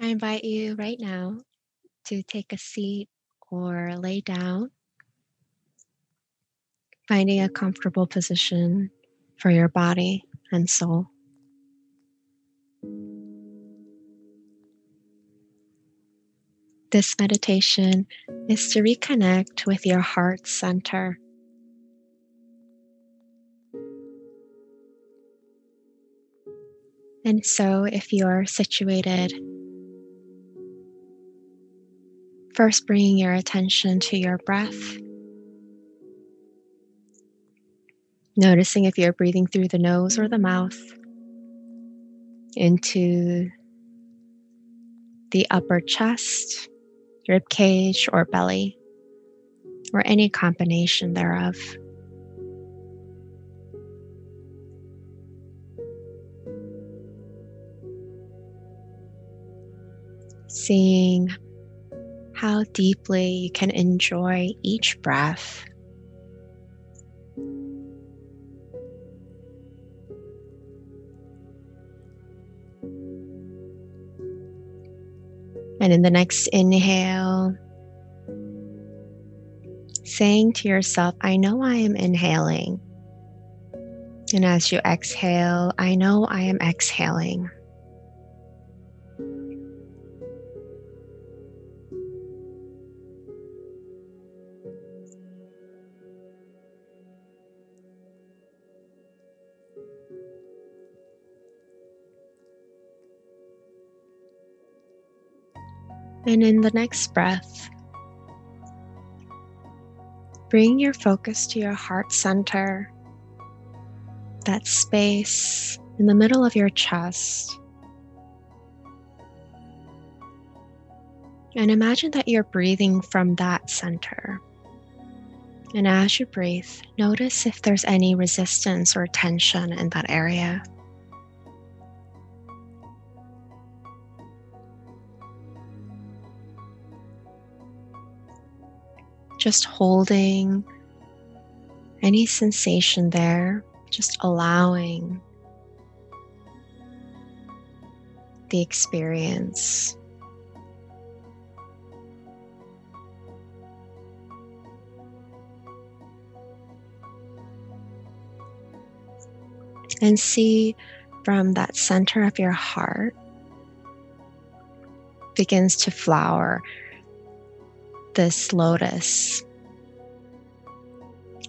I invite you right now to take a seat or lay down, finding a comfortable position for your body and soul. This meditation is to reconnect with your heart center. And so, if you're situated, first bringing your attention to your breath, noticing if you're breathing through the nose or the mouth into the upper chest, rib cage, or belly, or any combination thereof. seeing how deeply you can enjoy each breath. And in the next inhale, saying to yourself, I know I am inhaling. And as you exhale, I know I am exhaling. And in the next breath, bring your focus to your heart center, that space in the middle of your chest. And imagine that you're breathing from that center. And as you breathe, notice if there's any resistance or tension in that area. Just holding any sensation there, just allowing the experience. And see from that center of your heart begins to flower this lotus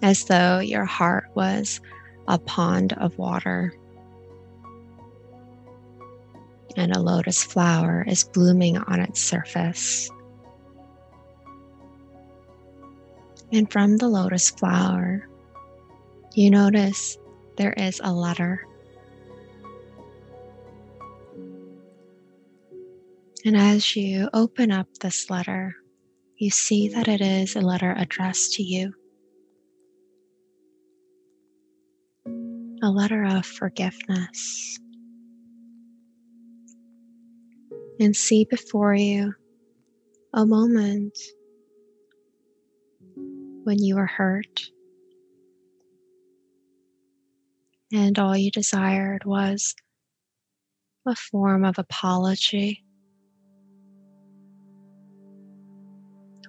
as though your heart was a pond of water and a lotus flower is blooming on its surface. And from the lotus flower, you notice there is a letter. And as you open up this letter, you see that it is a letter addressed to you. A letter of forgiveness. And see before you a moment when you were hurt and all you desired was a form of apology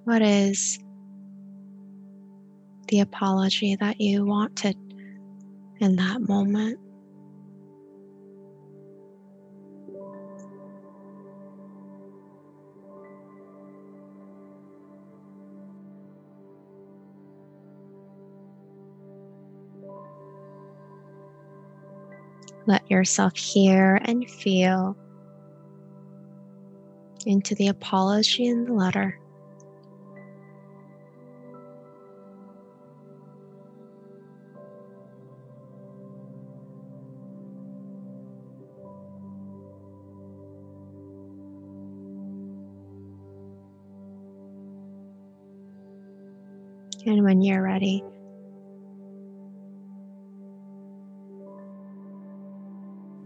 What is the apology that you wanted in that moment? Let yourself hear and feel into the apology in the letter. And when you're ready,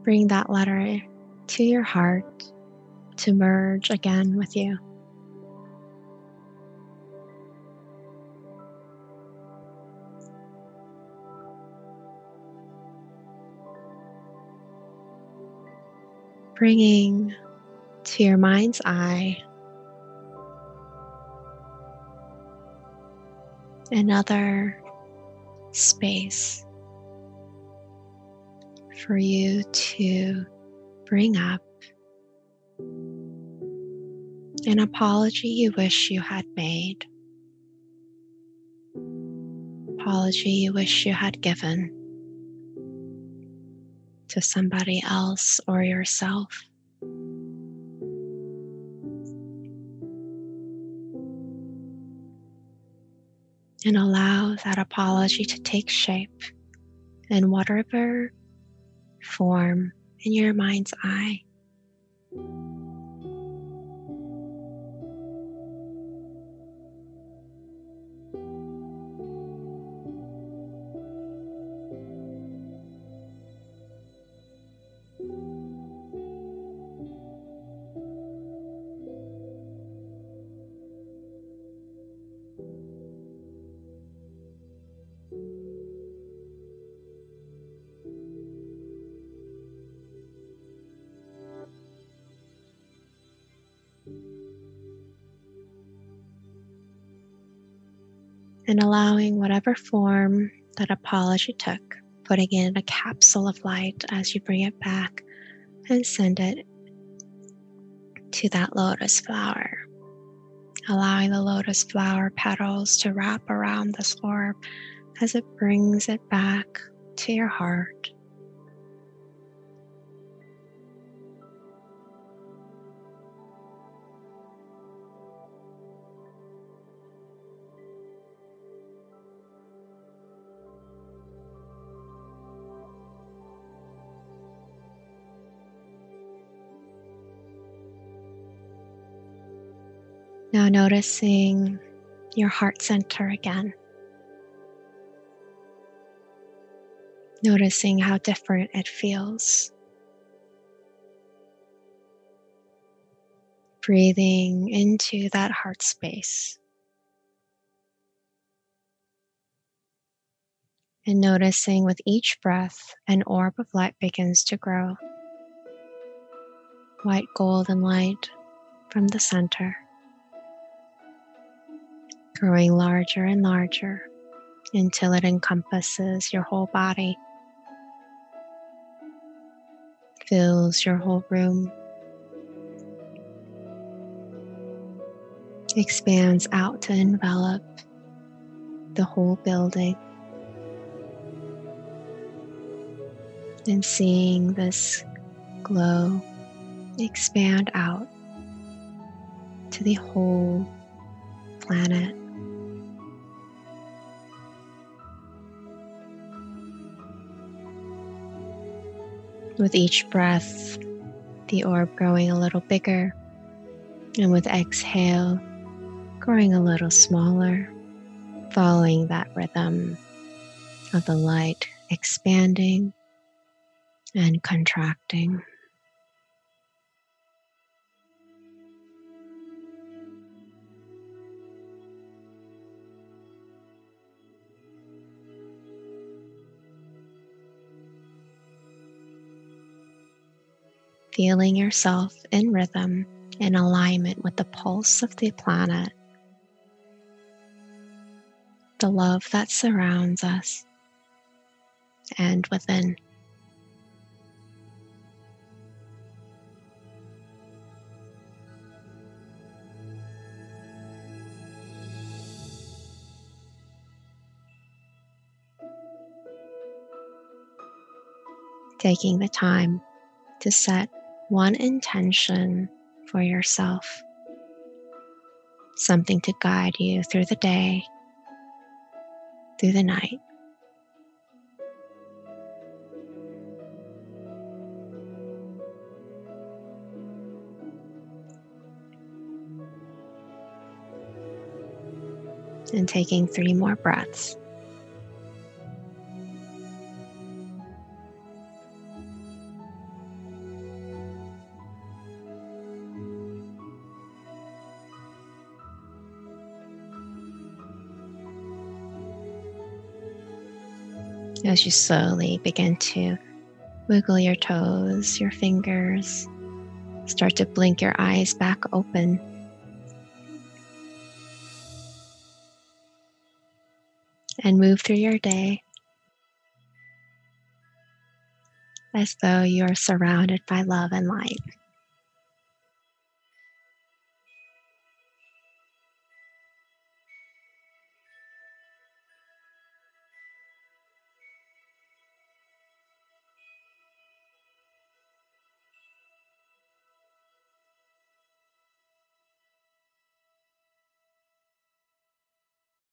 bring that letter to your heart to merge again with you. Bringing to your mind's eye another space for you to bring up an apology you wish you had made, apology you wish you had given to somebody else or yourself. And allow that apology to take shape in whatever form in your mind's eye. And allowing whatever form that apology took, putting in a capsule of light as you bring it back and send it to that lotus flower. Allowing the lotus flower petals to wrap around this orb as it brings it back to your heart. Now, noticing your heart center again. Noticing how different it feels. Breathing into that heart space. And noticing with each breath, an orb of light begins to grow. White golden light from the center growing larger and larger until it encompasses your whole body, fills your whole room, expands out to envelop the whole building. And seeing this glow expand out to the whole planet. With each breath, the orb growing a little bigger, and with exhale, growing a little smaller, following that rhythm of the light expanding and contracting. Feeling yourself in rhythm in alignment with the pulse of the planet, the love that surrounds us, and within. Taking the time to set one intention for yourself, something to guide you through the day, through the night. And taking three more breaths. As you slowly begin to wiggle your toes, your fingers, Start to blink your eyes back open. And move through your day as though you are surrounded by love and light.